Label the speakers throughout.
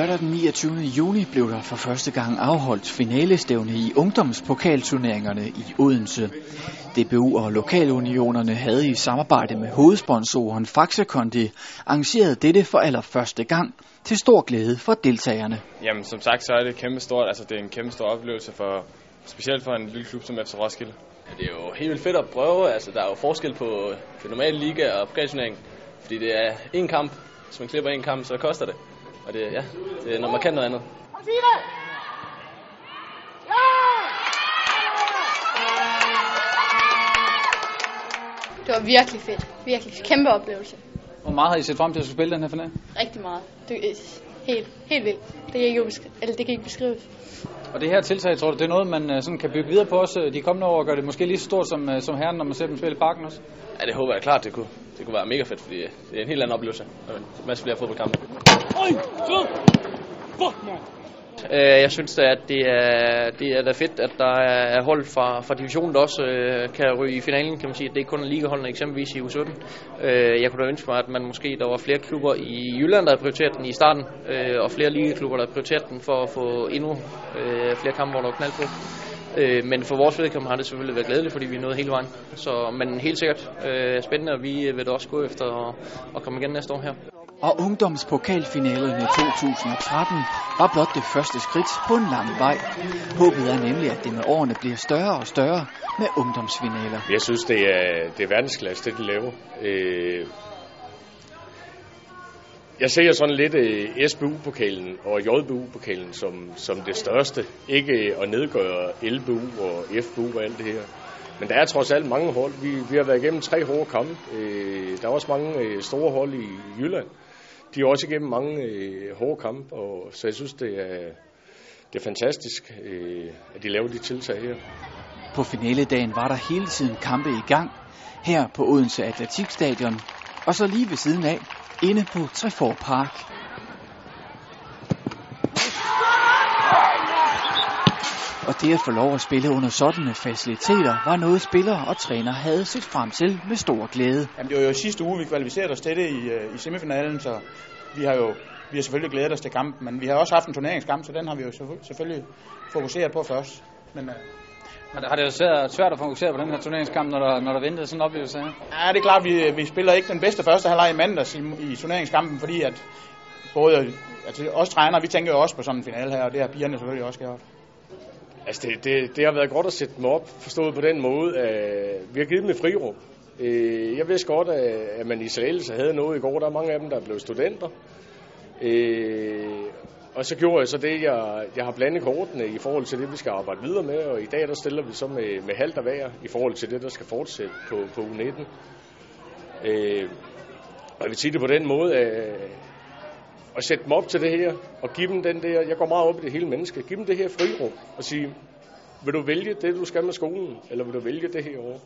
Speaker 1: Lørdag den 29. juni blev der for første gang afholdt finalestævne i ungdomspokalturneringerne i Odense. DBU og lokalunionerne havde i samarbejde med hovedsponsoren Faxe Kondi arrangeret dette for allerførste gang til stor glæde for deltagerne.
Speaker 2: Jamen som sagt så er det kæmpe stort, altså det er en kæmpe stor oplevelse for specielt for en lille klub som FC Roskilde.
Speaker 3: Ja, det er jo helt vildt fedt at prøve, altså der er jo forskel på, på normal liga og pokalturnering, fordi det er en kamp, hvis man klipper en kamp, så koster det. Og det, ja, det er noget markant noget andet.
Speaker 4: Det var virkelig fedt. Virkelig kæmpe oplevelse.
Speaker 5: Hvor meget har I set frem til at spille den her finale?
Speaker 4: Rigtig meget. Det er helt, helt vildt. Det kan ikke, eller det kan ikke beskrives.
Speaker 5: Og det her tiltag, tror du, det er noget, man øh, sådan kan bygge videre på også øh, de kommende år, og gøre det måske lige så stort som, øh, som herren, når man ser dem spille i parken også?
Speaker 3: Ja, det håber jeg klart, det kunne, det kunne være mega fedt, fordi det er en helt anden oplevelse. En masse flere fodboldkampe.
Speaker 6: Øh, Jeg synes da, at det er, det er da fedt, at der er hold fra, fra divisionen, der også øh, kan ryge i finalen, kan man sige. Det er ikke kun ligaholdene, eksempelvis i U17. Øh, jeg kunne da ønske mig, at man måske, der var flere klubber i Jylland, der havde prioriteret den i starten, øh, og flere ligaklubber, der havde prioriteret den for at få endnu øh, flere kampe, hvor der var knald på. Øh, men for vores vedkommende har det selvfølgelig været glædeligt, fordi vi er nået hele vejen. Så, men helt sikkert øh, spændende, og vi vil da også gå efter at, at komme igen næste år her.
Speaker 1: Og ungdomspokalfinalerne 2013 var blot det første skridt på en lang vej. Håbet er nemlig, at det med årene bliver større og større med ungdomsfinaler.
Speaker 7: Jeg synes, det er, det er verdensklasse, det de laver. Øh, jeg ser sådan lidt øh, SBU-pokalen og JBU-pokalen som, som det største. Ikke øh, at nedgøre LBU og FBU og alt det her. Men der er trods alt mange hold. Vi, vi har været igennem tre hårde kampe. Øh, der er også mange øh, store hold i Jylland. De er også igennem mange hårde kampe, og så jeg synes, det er, det er fantastisk, øh, at de laver de tiltag her.
Speaker 1: På finaledagen var der hele tiden kampe i gang. Her på Odense Atletikstadion, og så lige ved siden af, inde på Trefor Park. Og det at få lov at spille under sådanne faciliteter, var noget spillere og træner havde set frem til med stor glæde.
Speaker 8: Jamen, det var jo sidste uge, vi kvalificerede os til det i, øh, i semifinalen, så vi har jo vi har selvfølgelig glædet os til kampen, men vi har også haft en turneringskamp, så den har vi jo selvfølgelig fokuseret på først. Men, øh,
Speaker 5: men har det jo svært, svært at fokusere på den her turneringskamp, når der, når der ventede sådan en oplevelse her?
Speaker 8: ja, det er klart, vi, vi spiller ikke den bedste første halvleg i mandags i, i turneringskampen, fordi at både altså, os trænere, vi tænker jo også på sådan en finale her, og det har pigerne selvfølgelig også gjort.
Speaker 7: Altså det, det, det har været godt at sætte dem op, forstået på den måde, at vi har givet dem et frirum. Øh, Jeg vidste godt, at man i Slagelse havde noget i går. Der er mange af dem, der er blevet studenter. Øh, og så gjorde jeg så det, jeg, jeg har blandet kortene i forhold til det, vi skal arbejde videre med. Og i dag, der stiller vi så med, med halvt og hver i forhold til det, der skal fortsætte på, på U19. Øh, og jeg vil sige det på den måde, at, at sætte dem op til det her, og give dem den der, jeg går meget op i det hele menneske, give dem det her frirum, og sige, vil du vælge det, du skal med skolen, eller vil du vælge det her år?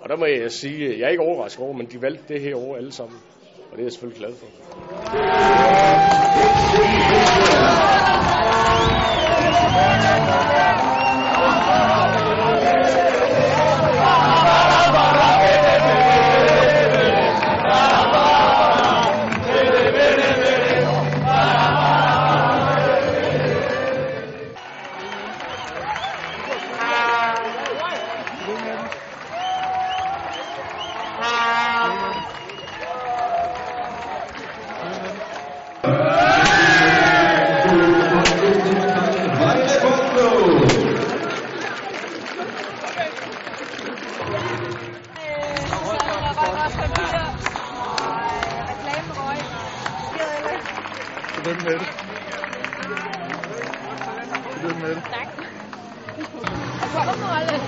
Speaker 7: Og der må jeg sige, jeg er ikke overrasket over, men de valgte det her år alle sammen. Og det er jeg selvfølgelig glad for. papir. Reklamen røg.
Speaker 8: Tillykke med det. Tillykke med det.
Speaker 4: Tak. Jeg kommer på alle.